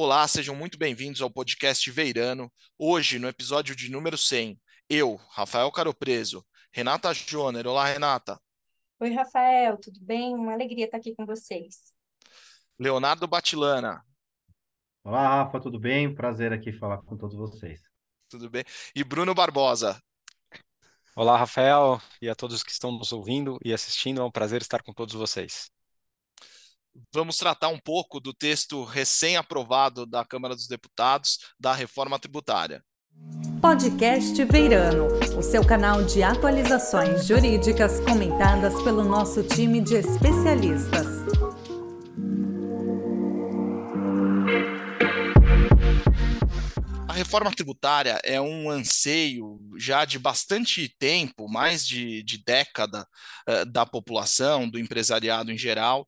Olá, sejam muito bem-vindos ao podcast Veirano. Hoje, no episódio de número 100, eu, Rafael Caropreso, Renata Joner. Olá, Renata. Oi, Rafael, tudo bem? Uma alegria estar aqui com vocês. Leonardo Batilana. Olá, Rafa, tudo bem? Prazer aqui falar com todos vocês. Tudo bem? E Bruno Barbosa. Olá, Rafael, e a todos que estão nos ouvindo e assistindo. É um prazer estar com todos vocês. Vamos tratar um pouco do texto recém-aprovado da Câmara dos Deputados da reforma tributária. Podcast Veirano, o seu canal de atualizações jurídicas comentadas pelo nosso time de especialistas. A reforma tributária é um anseio já de bastante tempo, mais de, de década, uh, da população, do empresariado em geral,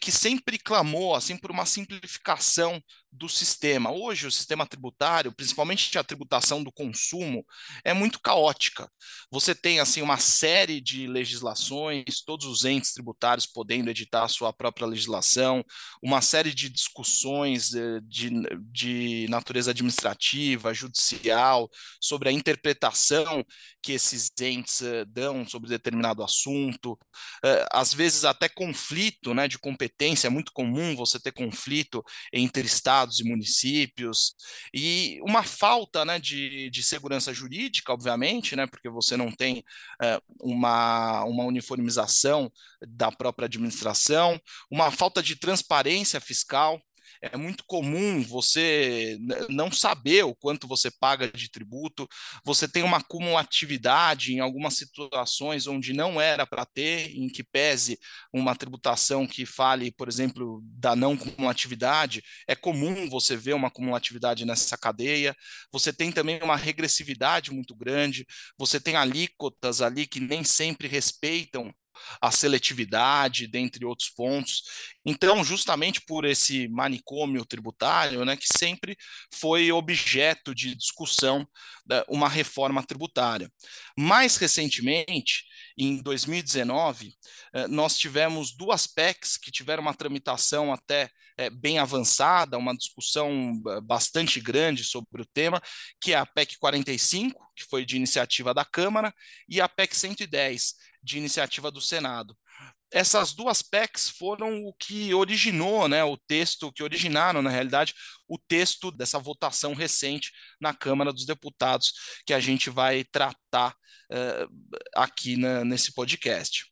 que sempre clamou assim por uma simplificação do sistema. Hoje, o sistema tributário, principalmente a tributação do consumo, é muito caótica. Você tem assim uma série de legislações, todos os entes tributários podendo editar a sua própria legislação, uma série de discussões eh, de, de natureza administrativa, judicial, sobre a interpretação que esses entes eh, dão sobre determinado assunto, eh, às vezes até conflito né, de competência, é muito comum você ter conflito entre estados estados e municípios, e uma falta né, de, de segurança jurídica, obviamente, né, porque você não tem é, uma, uma uniformização da própria administração, uma falta de transparência fiscal, é muito comum você não saber o quanto você paga de tributo, você tem uma cumulatividade em algumas situações onde não era para ter, em que pese uma tributação que fale, por exemplo, da não cumulatividade, é comum você ver uma cumulatividade nessa cadeia. Você tem também uma regressividade muito grande, você tem alíquotas ali que nem sempre respeitam a seletividade, dentre outros pontos. Então, justamente por esse manicômio tributário, né, que sempre foi objeto de discussão né, uma reforma tributária. Mais recentemente, em 2019, eh, nós tivemos duas PECs que tiveram uma tramitação até eh, bem avançada, uma discussão eh, bastante grande sobre o tema, que é a PEC 45, que foi de iniciativa da Câmara, e a PEC 110, de iniciativa do Senado. Essas duas PECs foram o que originou, né, o texto, que originaram, na realidade, o texto dessa votação recente na Câmara dos Deputados, que a gente vai tratar uh, aqui na, nesse podcast.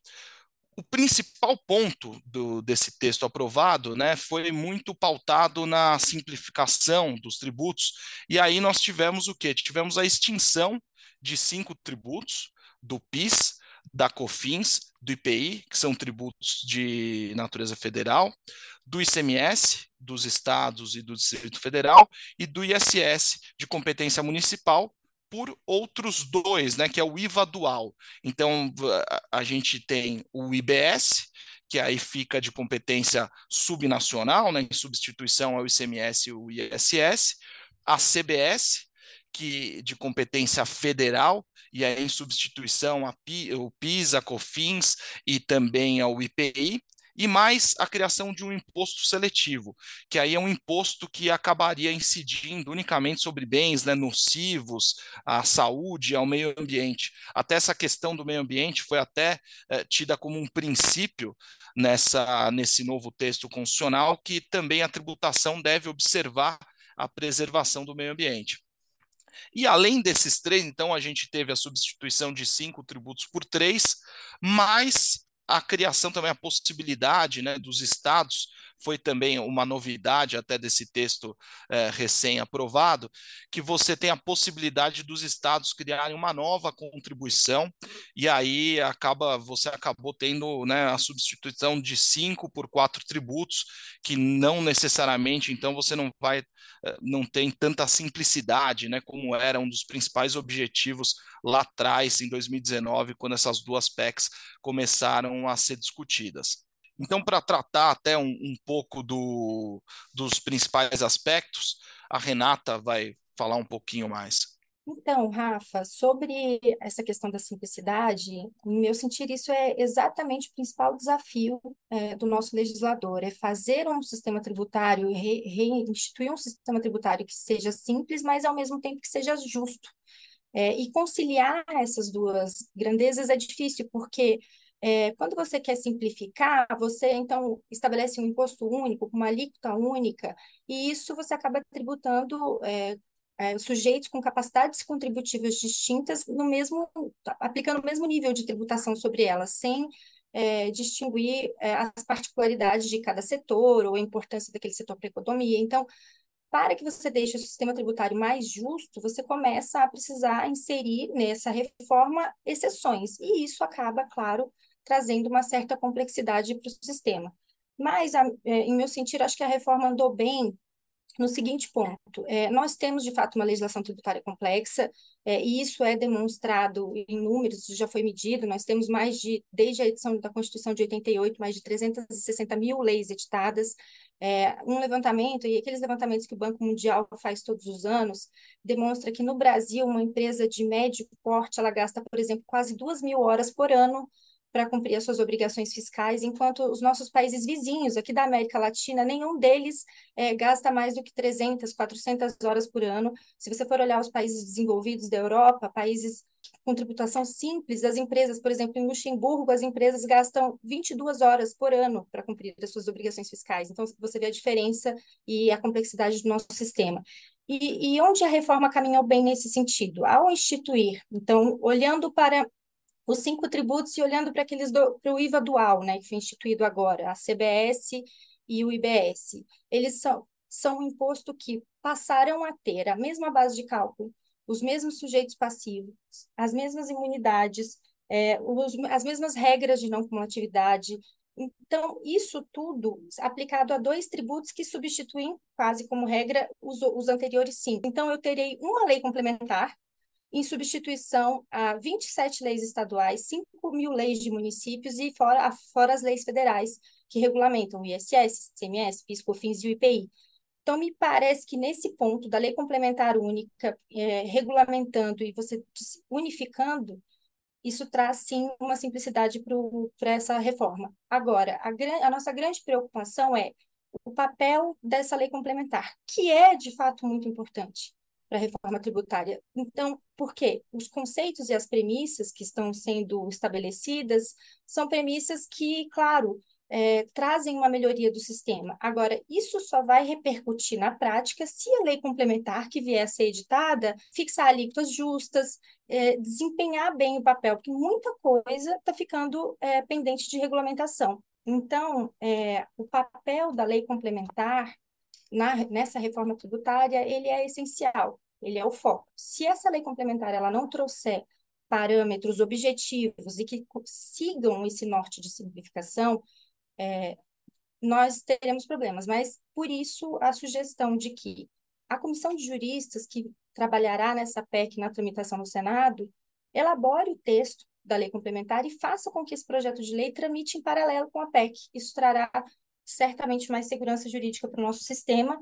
O principal ponto do, desse texto aprovado né, foi muito pautado na simplificação dos tributos, e aí nós tivemos o quê? Tivemos a extinção de cinco tributos, do PIS, da COFINS, do IPI, que são tributos de natureza federal, do ICMS, dos estados e do Distrito Federal, e do ISS, de competência municipal, por outros dois, né, que é o IVA dual. Então, a gente tem o IBS, que aí fica de competência subnacional, né, em substituição ao ICMS e o ISS, a CBS, que de competência federal, e aí em substituição a o PIS, a COFINS e também ao IPI, e mais a criação de um imposto seletivo, que aí é um imposto que acabaria incidindo unicamente sobre bens né, nocivos à saúde e ao meio ambiente. Até essa questão do meio ambiente foi até eh, tida como um princípio nessa, nesse novo texto constitucional, que também a tributação deve observar a preservação do meio ambiente. E além desses três, então, a gente teve a substituição de cinco tributos por três, mais a criação também, a possibilidade né, dos estados foi também uma novidade até desse texto é, recém-aprovado, que você tem a possibilidade dos estados criarem uma nova contribuição, e aí acaba você acabou tendo né, a substituição de cinco por quatro tributos, que não necessariamente, então você não vai, eh, não tem tanta simplicidade, né, como era um dos principais objetivos lá atrás, em 2019, quando essas duas PECs começaram a ser discutidas. Então, para tratar até um, um pouco do, dos principais aspectos, a Renata vai falar um pouquinho mais. Então, Rafa, sobre essa questão da simplicidade, no meu sentir, isso é exatamente o principal desafio é, do nosso legislador, é fazer um sistema tributário, re, reinstituir um sistema tributário que seja simples, mas ao mesmo tempo que seja justo. É, e conciliar essas duas grandezas é difícil, porque é, quando você quer simplificar, você então estabelece um imposto único, uma alíquota única, e isso você acaba tributando é, é, sujeitos com capacidades contributivas distintas no mesmo, aplicando o mesmo nível de tributação sobre elas, sem é, distinguir é, as particularidades de cada setor ou a importância daquele setor para a economia. Então, para que você deixe o sistema tributário mais justo, você começa a precisar inserir nessa reforma exceções, e isso acaba, claro, trazendo uma certa complexidade para o sistema. Mas, a, é, em meu sentido, acho que a reforma andou bem no seguinte ponto: é, nós temos de fato uma legislação tributária complexa, é, e isso é demonstrado em números, já foi medido. Nós temos mais de, desde a edição da Constituição de 88, mais de 360 mil leis editadas. É, um levantamento, e aqueles levantamentos que o Banco Mundial faz todos os anos, demonstra que no Brasil, uma empresa de médio porte, ela gasta, por exemplo, quase duas mil horas por ano para cumprir as suas obrigações fiscais, enquanto os nossos países vizinhos, aqui da América Latina, nenhum deles é, gasta mais do que 300, 400 horas por ano. Se você for olhar os países desenvolvidos da Europa, países com tributação simples, as empresas, por exemplo, em Luxemburgo, as empresas gastam 22 horas por ano para cumprir as suas obrigações fiscais. Então, você vê a diferença e a complexidade do nosso sistema. E, e onde a reforma caminhou bem nesse sentido? Ao instituir, então, olhando para os cinco tributos e olhando para aqueles para o IVA dual, né, que foi instituído agora, a CBS e o IBS. Eles são, são um imposto que passaram a ter a mesma base de cálculo, os mesmos sujeitos passivos, as mesmas imunidades, é, os, as mesmas regras de não cumulatividade. Então, isso tudo aplicado a dois tributos que substituem, quase como regra, os, os anteriores cinco. Então, eu terei uma lei complementar, em substituição a 27 leis estaduais, 5 mil leis de municípios e fora, fora as leis federais que regulamentam o ISS, CMS, PIS, COFINS e o IPI. Então, me parece que nesse ponto da lei complementar única, é, regulamentando e você unificando, isso traz, sim, uma simplicidade para essa reforma. Agora, a, a nossa grande preocupação é o papel dessa lei complementar, que é, de fato, muito importante para a reforma tributária. Então, por quê? Os conceitos e as premissas que estão sendo estabelecidas são premissas que, claro, é, trazem uma melhoria do sistema. Agora, isso só vai repercutir na prática se a lei complementar que vier a ser editada fixar alíquotas justas, é, desempenhar bem o papel, porque muita coisa está ficando é, pendente de regulamentação. Então, é, o papel da lei complementar na, nessa reforma tributária, ele é essencial, ele é o foco. Se essa lei complementar ela não trouxer parâmetros objetivos e que sigam esse norte de simplificação, é, nós teremos problemas. Mas, por isso, a sugestão de que a comissão de juristas que trabalhará nessa PEC na tramitação no Senado elabore o texto da lei complementar e faça com que esse projeto de lei tramite em paralelo com a PEC. Isso trará certamente mais segurança jurídica para o nosso sistema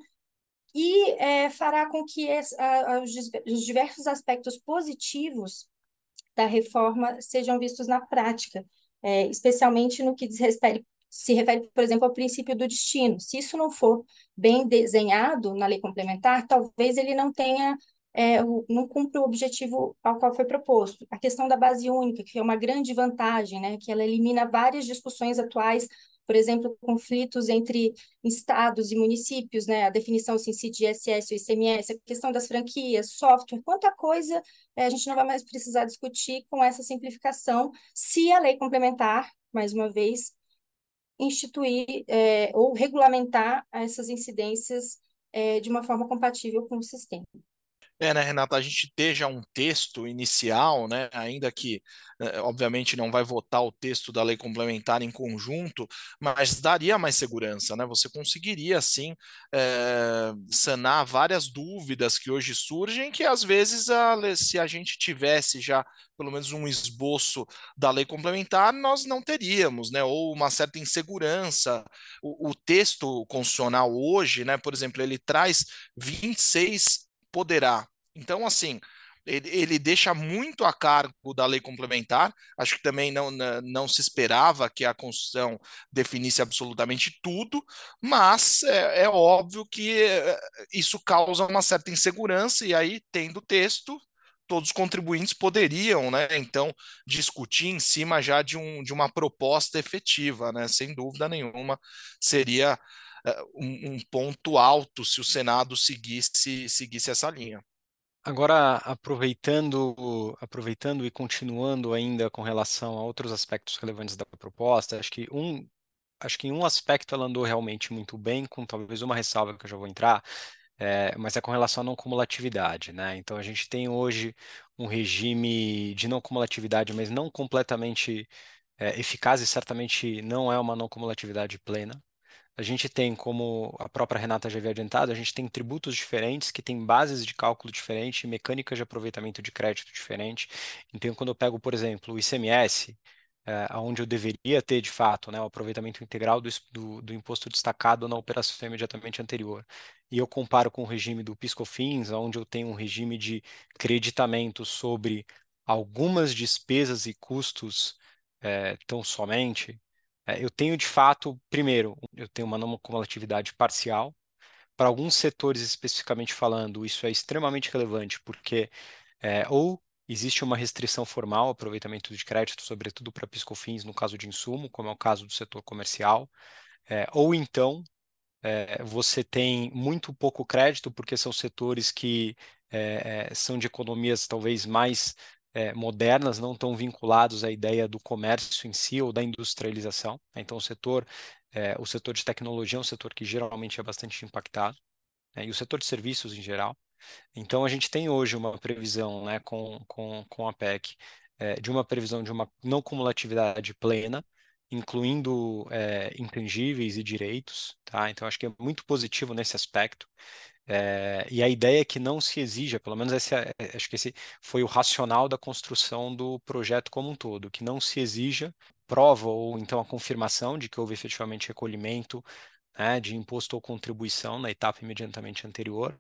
e é, fará com que es, a, os, os diversos aspectos positivos da reforma sejam vistos na prática, é, especialmente no que diz respeito, se refere, por exemplo, ao princípio do destino. Se isso não for bem desenhado na lei complementar, talvez ele não tenha é, não cumpre o objetivo ao qual foi proposto. A questão da base única, que é uma grande vantagem, né, que ela elimina várias discussões atuais por exemplo, conflitos entre estados e municípios, né? A definição assim, se de ISS ou ICMS, a questão das franquias, software, quanta coisa é, a gente não vai mais precisar discutir com essa simplificação, se a lei complementar, mais uma vez, instituir é, ou regulamentar essas incidências é, de uma forma compatível com o sistema. É, né, Renata, a gente ter já um texto inicial, né, ainda que, eh, obviamente, não vai votar o texto da lei complementar em conjunto, mas daria mais segurança, né? Você conseguiria, sim, eh, sanar várias dúvidas que hoje surgem, que às vezes, a, se a gente tivesse já pelo menos um esboço da lei complementar, nós não teríamos, né? Ou uma certa insegurança. O, o texto constitucional hoje, né, por exemplo, ele traz 26 poderá. Então, assim, ele, ele, deixa muito a cargo da lei complementar. Acho que também não, não se esperava que a Constituição definisse absolutamente tudo, mas é, é óbvio que eh, isso causa uma certa insegurança, e aí, tendo o texto, todos os contribuintes poderiam, né, então, discutir em cima já de, um, de uma proposta efetiva, né, sem dúvida nenhuma, seria um, um, ponto alto se o Senado seguisse, seguisse essa linha. Agora, aproveitando, aproveitando e continuando ainda com relação a outros aspectos relevantes da proposta, acho que um, acho que em um aspecto ela andou realmente muito bem, com talvez uma ressalva que eu já vou entrar, é, mas é com relação à não cumulatividade, né? Então a gente tem hoje um regime de não cumulatividade, mas não completamente é, eficaz e certamente não é uma não cumulatividade plena. A gente tem, como a própria Renata já havia adiantado, a gente tem tributos diferentes que têm bases de cálculo diferentes, mecânicas de aproveitamento de crédito diferente. Então, quando eu pego, por exemplo, o ICMS, é, onde eu deveria ter, de fato, né, o aproveitamento integral do, do, do, imposto destacado na operação imediatamente anterior, e eu comparo com o regime do PiscoFins, onde eu tenho um regime de creditamento sobre algumas despesas e custos é, tão somente, eu tenho de fato, primeiro, eu tenho uma não cumulatividade parcial. Para alguns setores especificamente falando, isso é extremamente relevante, porque é, ou existe uma restrição formal ao aproveitamento de crédito, sobretudo para piscofins, no caso de insumo, como é o caso do setor comercial, é, ou então é, você tem muito pouco crédito, porque são setores que é, é são de economias talvez mais é, modernas não estão vinculados à ideia do comércio em si ou da industrialização. Né? Então, o setor, é, o setor de tecnologia é um setor que geralmente é bastante impactado, né? e o setor de serviços em geral. Então, a gente tem hoje uma previsão né, com, com, com a PEC é, de uma previsão de uma não cumulatividade plena, incluindo é, intangíveis e direitos. Tá? Então, acho que é muito positivo nesse aspecto. É, e a ideia é que não se exija, pelo menos esse, é, é, acho que esse foi o racional da construção do projeto como um todo, que não se exija prova ou então a confirmação de que houve efetivamente recolhimento né, de imposto ou contribuição na etapa imediatamente anterior,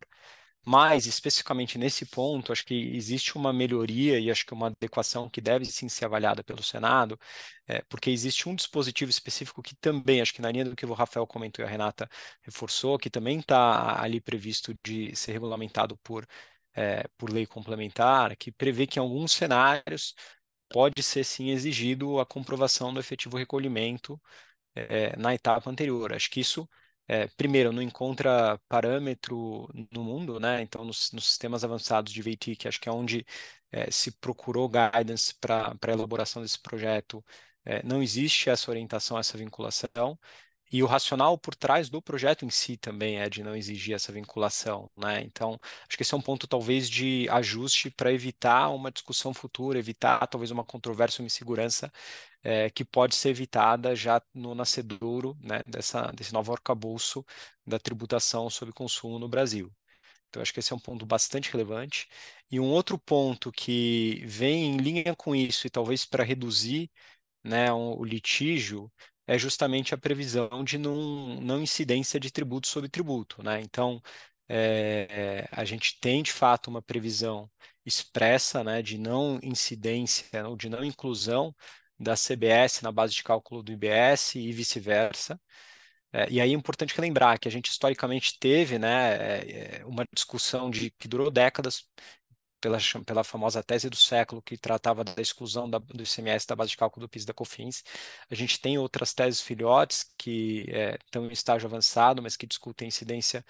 mas, especificamente nesse ponto, acho que existe uma melhoria e acho que uma adequação que deve sim ser avaliada pelo Senado, é, porque existe um dispositivo específico que também, acho que na linha do que o Rafael comentou e a Renata reforçou, que também está ali previsto de ser regulamentado por, é, por lei complementar, que prevê que em alguns cenários pode ser sim exigido a comprovação do efetivo recolhimento é, na etapa anterior. Acho que isso é, primeiro, não encontra parâmetro no mundo, né? Então, nos, nos sistemas avançados de VT, que acho que é onde é, se procurou guidance para a elaboração desse projeto, é, não existe essa orientação, essa vinculação. E o racional por trás do projeto em si também é de não exigir essa vinculação, né? Então, acho que esse é um ponto talvez de ajuste para evitar uma discussão futura, evitar talvez uma controvérsia, uma insegurança é, que pode ser evitada já no nascedouro né, dessa, desse novo arcabouço da tributação sobre consumo no Brasil. Então, acho que esse é um ponto bastante relevante. E um outro ponto que vem em linha com isso, e talvez para reduzir né, o litígio, é justamente a previsão de não, não incidência de tributo sobre tributo. Né? Então, é, a gente tem de fato uma previsão expressa né, de não incidência ou de não inclusão da CBS na base de cálculo do IBS e vice-versa. É, e aí é importante lembrar que a gente historicamente teve né, é, uma discussão de, que durou décadas pela, pela famosa tese do século que tratava da exclusão da, do ICMS da base de cálculo do PIS da COFINS. A gente tem outras teses filhotes que é, estão em estágio avançado, mas que discutem incidência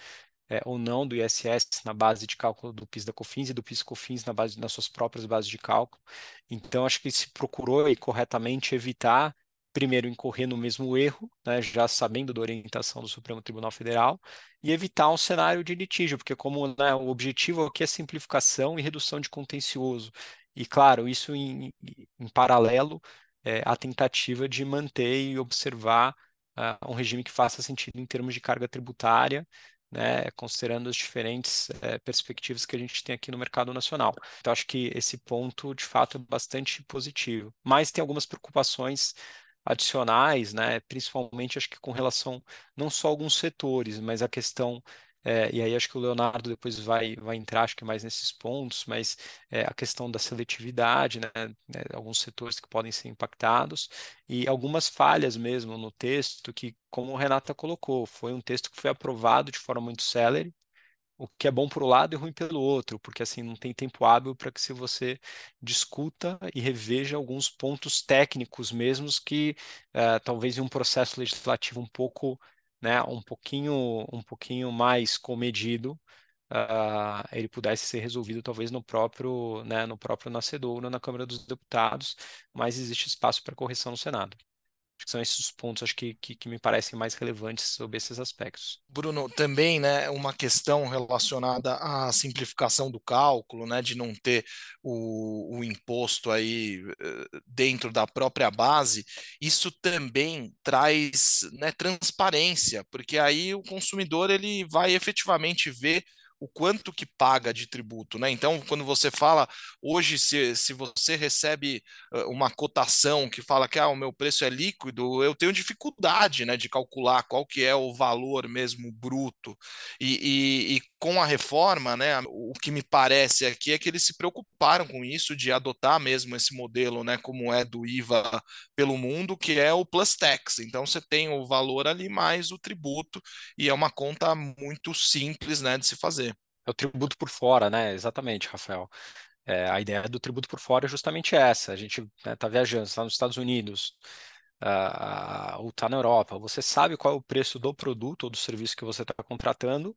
é, ou não do ISS na base de cálculo do PIS da COFINS e do PIS COFINS na base nas suas próprias bases de cálculo. Então acho que se procurou e corretamente evitar primeiro incorrer no mesmo erro, né, já sabendo da orientação do Supremo Tribunal Federal, e evitar um cenário de litígio, porque como né, o objetivo aqui é simplificação e redução de contencioso. E claro, isso em, em paralelo é, à tentativa de manter e observar uh, um regime que faça sentido em termos de carga tributária, né, considerando as diferentes é, perspectivas que a gente tem aqui no mercado nacional. Então, acho que esse ponto, de fato, é bastante positivo. Mas tem algumas preocupações adicionais, né, principalmente, acho que com relação não só a alguns setores, mas a questão é, e aí acho que o Leonardo depois vai, vai entrar, acho que mais nesses pontos, mas é, a questão da seletividade, né, né, alguns setores que podem ser impactados, e algumas falhas mesmo no texto, que, como o Renata colocou, foi um texto que foi aprovado de forma muito célere, o que é bom por um lado e ruim pelo outro, porque assim não tem tempo hábil para que se você discuta e reveja alguns pontos técnicos mesmos que uh, talvez em um processo legislativo um pouco, né, um pouquinho, um pouquinho mais comedido, uh, ele pudesse ser resolvido talvez no próprio, né, no próprio nascedouro na Câmara dos Deputados, mas existe espaço para correção no Senado. Acho que são esses os pontos acho que, que, que, me parecem mais relevantes sobre esses aspectos. Bruno, também né, uma questão relacionada à simplificação do cálculo, né, de não ter o, o imposto aí eh, dentro da própria base, isso também traz né, transparência, porque aí o consumidor ele vai efetivamente ver o quanto que paga de tributo, né? Então, quando você fala hoje, se, se você recebe uma cotação que fala que ah, o meu preço é líquido, eu tenho dificuldade, né, de calcular qual que é o valor mesmo bruto. E, e, e com a reforma, né, o que me parece aqui é que eles se preocuparam com isso de adotar mesmo esse modelo, né, como é do IVA pelo mundo, que é o plus tax. Então, você tem o valor ali mais o tributo e é uma conta muito simples, né, de se fazer. É o tributo por fora, né? Exatamente, Rafael. É, a ideia do tributo por fora é justamente essa. A gente está né, tá viajando, está nos Estados Unidos, uh, ou está na Europa. Você sabe qual é o preço do produto ou do serviço que você está contratando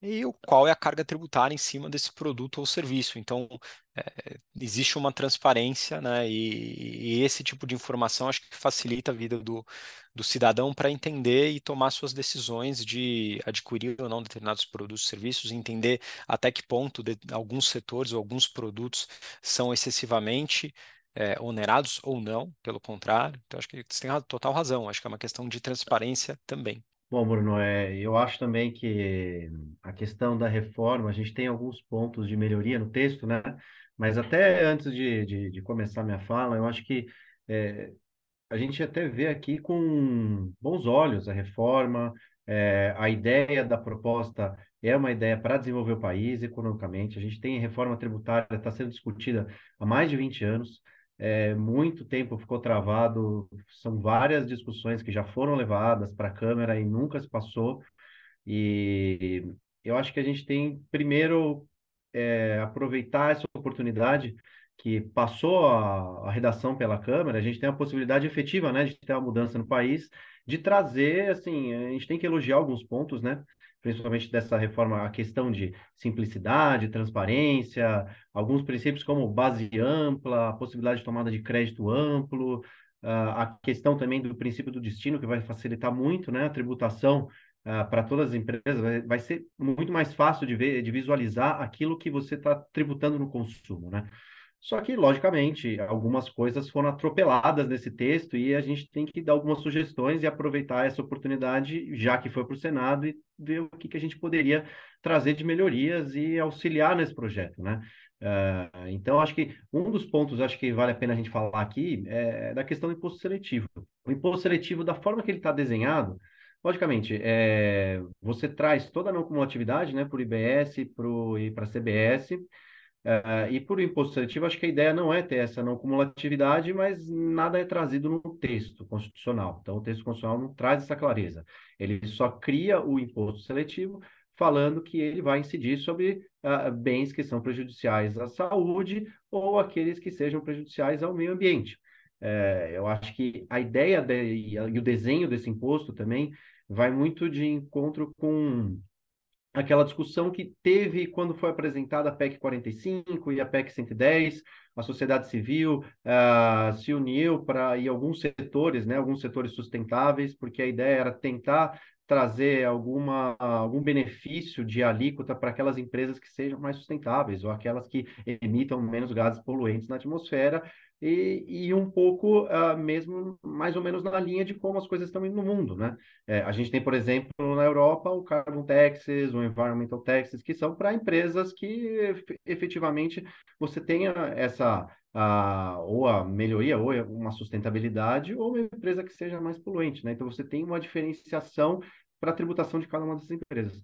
e qual é a carga tributária em cima desse produto ou serviço. Então, é, existe uma transparência, né? E, e, esse tipo de informação acho que facilita a vida do, do cidadão para entender e tomar suas decisões de adquirir ou não determinados produtos e serviços, entender até que ponto de, alguns setores ou alguns produtos são excessivamente é, onerados ou não, pelo contrário. Então, acho que você tem total razão, acho que é uma questão de transparência também. Bom, Bruno, é, eu acho também que a questão da reforma, a gente tem alguns pontos de melhoria no texto, né? Mas até antes de, de, de começar minha fala, eu acho que é, a gente até vê aqui com bons olhos a reforma, é, a ideia da proposta é uma ideia para desenvolver o país economicamente. A gente tem reforma tributária, está sendo discutida há mais de 20 anos é, muito tempo ficou travado. São várias discussões que já foram levadas para a Câmara e nunca se passou. E eu acho que a gente tem, primeiro, é, aproveitar essa oportunidade que passou a, a, redação pela Câmara, a gente tem a possibilidade efetiva né, de ter uma mudança no país, de trazer, assim, a gente tem que elogiar alguns pontos, né? principalmente dessa reforma, a questão de simplicidade, transparência, alguns princípios como base ampla, a possibilidade de tomada de crédito amplo, a questão também do princípio do destino, que vai facilitar muito né, a tributação para todas as empresas, vai, vai, ser muito mais fácil de ver, de visualizar aquilo que você está tributando no consumo, né? Só que, logicamente, algumas coisas foram atropeladas nesse texto e a gente tem que dar algumas sugestões e aproveitar essa oportunidade, já que foi para o Senado, e ver o que, que a gente poderia trazer de melhorias e auxiliar nesse projeto, né? Uh, então, acho que um dos pontos acho que vale a pena a gente falar aqui é da questão do imposto seletivo. O imposto seletivo, da forma que ele está desenhado, logicamente, é, você traz toda a não cumulatividade né, para o IBS pro, e para a CBS, Uh, e por imposto seletivo, acho que a ideia não é ter essa não cumulatividade, mas nada é trazido no texto constitucional. Então, o texto constitucional não traz essa clareza. Ele só cria o imposto seletivo, falando que ele vai incidir sobre uh, bens que são prejudiciais à saúde ou aqueles que sejam prejudiciais ao meio ambiente. Uh, eu acho que a ideia de, e o desenho desse imposto também vai muito de encontro com aquela discussão que teve quando foi apresentada a PEC 45 e a PEC 110, a sociedade civil uh, se uniu para e alguns setores, né, alguns setores sustentáveis, porque a ideia era tentar trazer alguma, algum benefício de alíquota para aquelas empresas que sejam mais sustentáveis ou aquelas que emitam menos gases poluentes na atmosfera e, e um pouco uh, mesmo mais ou menos na linha de como as coisas estão indo no mundo, né? É, a gente tem, por exemplo, na Europa o carbon taxes, o environmental taxes, que são para empresas que efetivamente você tenha essa a, ou a melhoria, ou uma sustentabilidade, ou uma empresa que seja mais poluente, né? Então você tem uma diferenciação para a tributação de cada uma dessas empresas.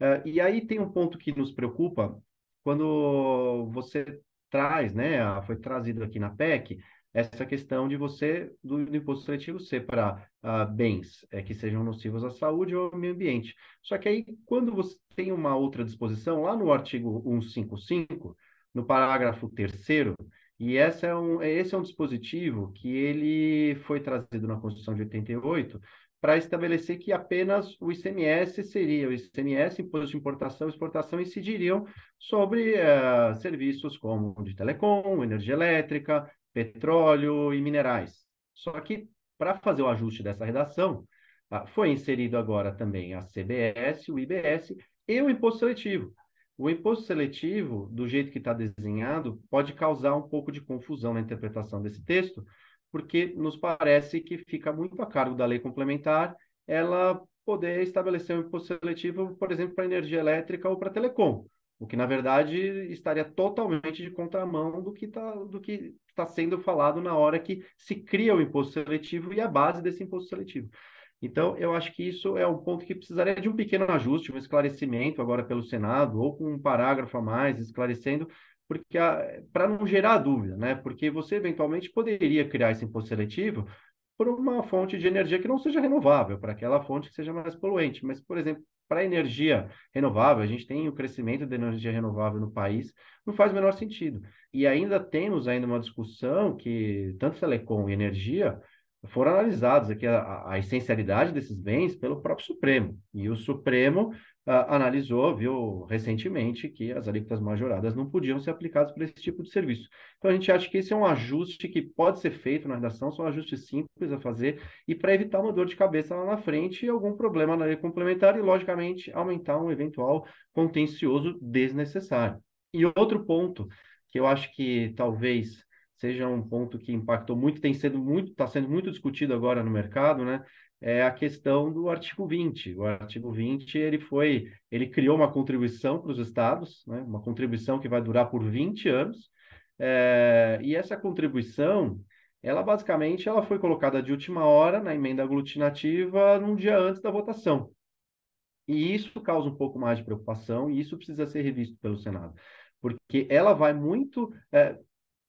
Uh, e aí tem um ponto que nos preocupa quando você traz, né, foi trazido aqui na PEC, essa questão de você, do, do imposto seletivo ser para uh, bens é, que sejam nocivos à saúde ou ao meio ambiente. Só que aí, quando você tem uma outra disposição, lá no artigo 155, no parágrafo 3 e essa é um, esse é um dispositivo que ele foi trazido na Constituição de 88 para estabelecer que apenas o ICMS seria, o ICMS, Imposto de Importação e Exportação, incidiriam sobre uh, serviços como de telecom, energia elétrica, petróleo e minerais. Só que, para fazer o ajuste dessa redação, uh, foi inserido agora também a CBS, o IBS e o Imposto Seletivo. O imposto seletivo, do jeito que está desenhado, pode causar um pouco de confusão na interpretação desse texto, porque nos parece que fica muito a cargo da lei complementar ela poder estabelecer um imposto seletivo, por exemplo, para energia elétrica ou para telecom, o que na verdade estaria totalmente de contramão do que está do que está sendo falado na hora que se cria o imposto seletivo e a base desse imposto seletivo. Então, eu acho que isso é um ponto que precisaria de um pequeno ajuste, um esclarecimento agora pelo Senado, ou com um parágrafo a mais esclarecendo porque para não gerar dúvida, né? Porque você eventualmente poderia criar esse imposto seletivo por uma fonte de energia que não seja renovável, para aquela fonte que seja mais poluente. Mas, por exemplo, para energia renovável, a gente tem o crescimento da energia renovável no país, não faz o menor sentido. E ainda temos ainda uma discussão que tanto telecom e energia foram analisados aqui a, a, essencialidade desses bens pelo próprio Supremo. E o Supremo analisou, viu recentemente que as alíquotas majoradas não podiam ser aplicadas para esse tipo de serviço. Então a gente acha que esse é um ajuste que pode ser feito na redação, são ajustes simples a fazer e para evitar uma dor de cabeça lá na frente e algum problema na lei complementar e, logicamente, aumentar um eventual contencioso desnecessário. E outro ponto que eu acho que talvez seja um ponto que impactou muito, tem sido muito, está sendo muito discutido agora no mercado, né? É a questão do artigo 20. O artigo 20 ele foi, ele criou uma contribuição para os estados, né? Uma contribuição que vai durar por 20 anos. É, e essa contribuição, ela basicamente ela foi colocada de última hora na emenda aglutinativa num dia antes da votação. E isso causa um pouco mais de preocupação e isso precisa ser revisto pelo Senado, porque ela vai muito é,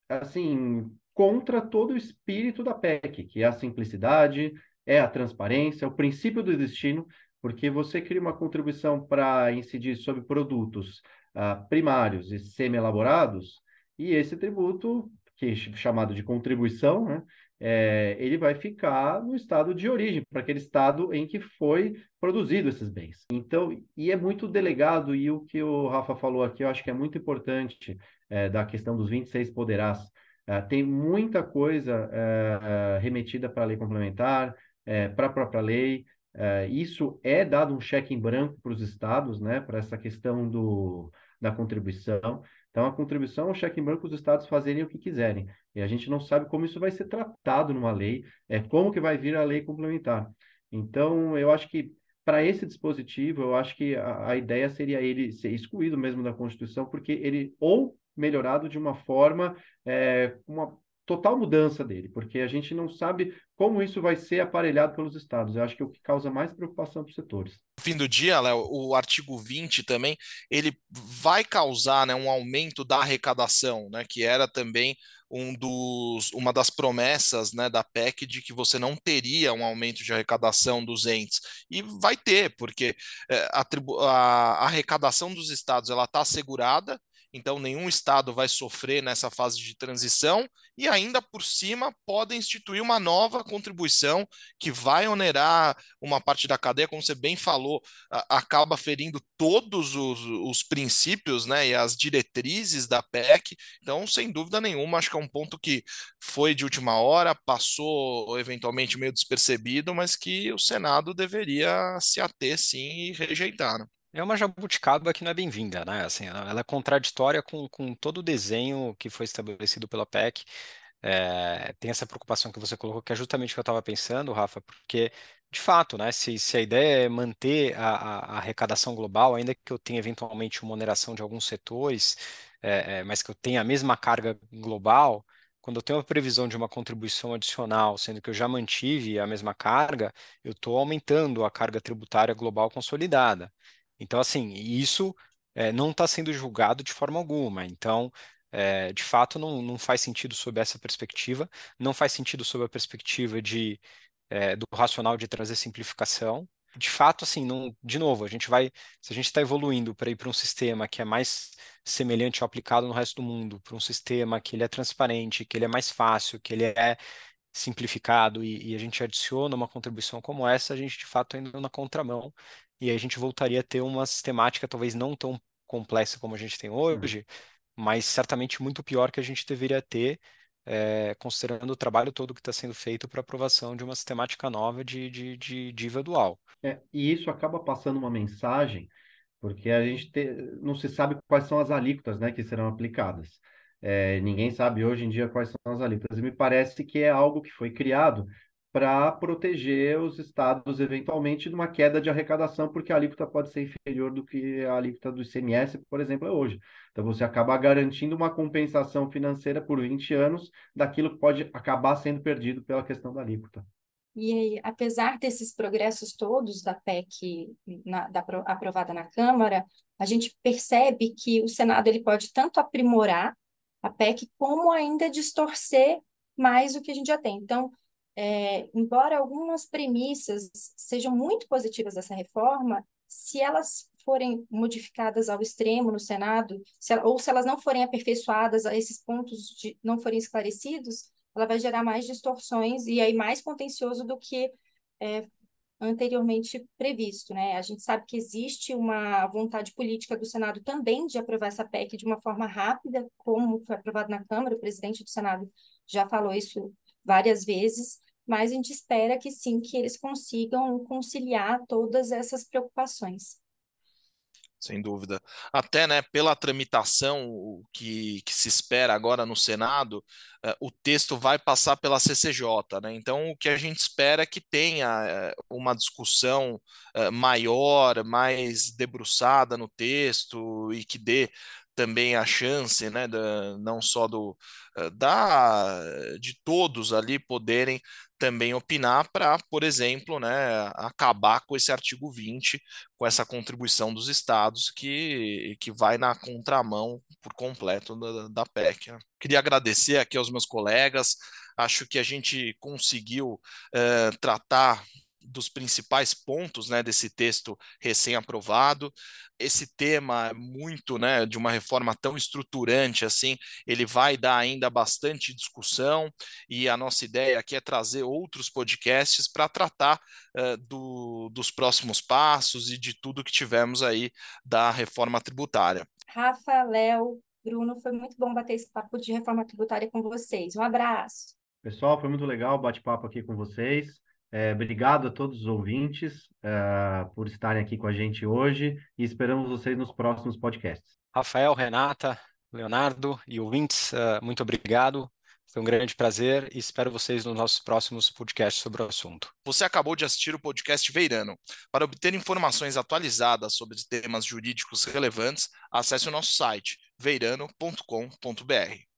assim, contra todo o espírito da PEC, que é a simplicidade, é a transparência, é o princípio do destino, porque você cria uma contribuição para incidir sobre produtos uh, primários e semi-elaborados, e esse tributo, que é chamado de contribuição, né, é, ele vai ficar no estado de origem, para aquele estado em que foi produzido esses bens. Então, e é muito delegado, e o que o Rafa falou aqui, eu acho que é muito importante, é, da questão dos 26 poderás. É, tem muita coisa é, é, remetida para a lei complementar, é, para a própria lei. isso é dado um cheque em branco para os estados, né, para essa questão do, da contribuição. Então, a contribuição é um cheque em branco os estados fazerem o que quiserem. E a gente não sabe como isso vai ser tratado numa lei, é como que vai vir a lei complementar. Então, eu acho que para esse dispositivo, eu acho que a, a, ideia seria ele ser excluído mesmo da Constituição, porque ele ou melhorado de uma forma, é, uma total mudança dele, porque a gente não sabe como isso vai ser aparelhado pelos estados. Eu acho que é o que causa mais preocupação para os setores. No fim do dia, Léo, o artigo 20 também, ele vai causar né, um aumento da arrecadação, né, que era também um dos, uma das promessas né, da PEC de que você não teria um aumento de arrecadação dos entes. E vai ter, porque é, a, a arrecadação dos estados ela está assegurada, então nenhum estado vai sofrer nessa fase de transição e ainda por cima podem instituir uma nova contribuição que vai onerar uma parte da cadeia, como você bem falou, acaba ferindo todos os, os princípios né, e as diretrizes da PEC. Então, sem dúvida nenhuma, acho que é um ponto que foi de última hora, passou eventualmente meio despercebido, mas que o Senado deveria se ater sim e rejeitar. É uma jabuticaba que não é bem-vinda, né? Assim, ela é contraditória com, com todo o desenho que foi estabelecido pela PEC. É, tem essa preocupação que você colocou, que é justamente o que eu estava pensando, Rafa, porque, de fato, né, se, se a ideia é manter a, a, a arrecadação global, ainda que eu tenha eventualmente uma oneração de alguns setores, é, é, mas que eu tenha a mesma carga global, quando eu tenho a previsão de uma contribuição adicional, sendo que eu já mantive a mesma carga, eu estou aumentando a carga tributária global consolidada. Então, assim, isso é, não está sendo julgado de forma alguma. Então, é, de fato, não, não faz sentido sob essa perspectiva, não faz sentido sob a perspectiva de, é, do racional de trazer simplificação. De fato, assim, não, de novo, a gente vai, se a gente está evoluindo para ir para um sistema que é mais semelhante ao aplicado no resto do mundo, para um sistema que ele é transparente, que ele é mais fácil, que ele é simplificado e, e, a gente adiciona uma contribuição como essa, a gente de fato indo na contramão e aí a gente voltaria a ter uma sistemática talvez não tão complexa como a gente tem hoje, uhum. mas certamente muito pior que a gente deveria ter, é, considerando o trabalho todo que está sendo feito para aprovação de uma sistemática nova de, de, de DIVA dual. É, e isso acaba passando uma mensagem, porque a gente te, não se sabe quais são as alíquotas né, que serão aplicadas. É, ninguém sabe hoje em dia quais são as alíquotas. E me parece que é algo que foi criado para proteger os estados eventualmente de uma queda de arrecadação, porque a alíquota pode ser inferior do que a alíquota do ICMS, por exemplo, é hoje. Então você acaba garantindo uma compensação financeira por 20 anos daquilo que pode acabar sendo perdido pela questão da alíquota. E apesar desses progressos todos da PEC na, da, aprovada na Câmara, a gente percebe que o Senado ele pode tanto aprimorar a PEC como ainda distorcer mais o que a gente já tem. Então, é, embora algumas premissas sejam muito positivas dessa reforma, se elas forem modificadas ao extremo no Senado, se, ou se elas não forem aperfeiçoadas, esses pontos de, não forem esclarecidos, ela vai gerar mais distorções e aí mais contencioso do que é, anteriormente previsto. Né? A gente sabe que existe uma vontade política do Senado também de aprovar essa PEC de uma forma rápida, como foi aprovado na Câmara, o presidente do Senado já falou isso várias vezes, mas a gente espera que sim, que eles consigam conciliar todas essas preocupações. Sem dúvida. Até né, pela tramitação que, que se espera agora no Senado, uh, o texto vai passar pela CCJ. Né? Então, o que a gente espera é que tenha uh, uma discussão uh, maior, mais debruçada no texto e que dê também a chance, né, da, não só do da de todos ali poderem também opinar para, por exemplo, né, acabar com esse artigo 20, com essa contribuição dos estados que, que vai na contramão por completo da, da PEC. Né? Queria agradecer aqui aos meus colegas, acho que a gente conseguiu uh, tratar dos principais pontos né, desse texto recém-aprovado. Esse tema muito né, de uma reforma tão estruturante assim, ele vai dar ainda bastante discussão, e a nossa ideia aqui é trazer outros podcasts para tratar uh, do, dos próximos passos e de tudo que tivemos aí da reforma tributária. Rafa, Léo, Bruno, foi muito bom bater esse papo de reforma tributária com vocês. Um abraço. Pessoal, foi muito legal o bate-papo aqui com vocês. É, obrigado a todos os ouvintes é, por estarem aqui com a gente hoje e esperamos vocês nos próximos podcasts. Rafael, Renata, Leonardo e ouvintes, uh, muito obrigado. Foi um grande prazer e espero vocês nos nossos próximos podcasts sobre o assunto. Você acabou de assistir o podcast Veirano. Para obter informações atualizadas sobre temas jurídicos relevantes, acesse o nosso site veirano.com.br.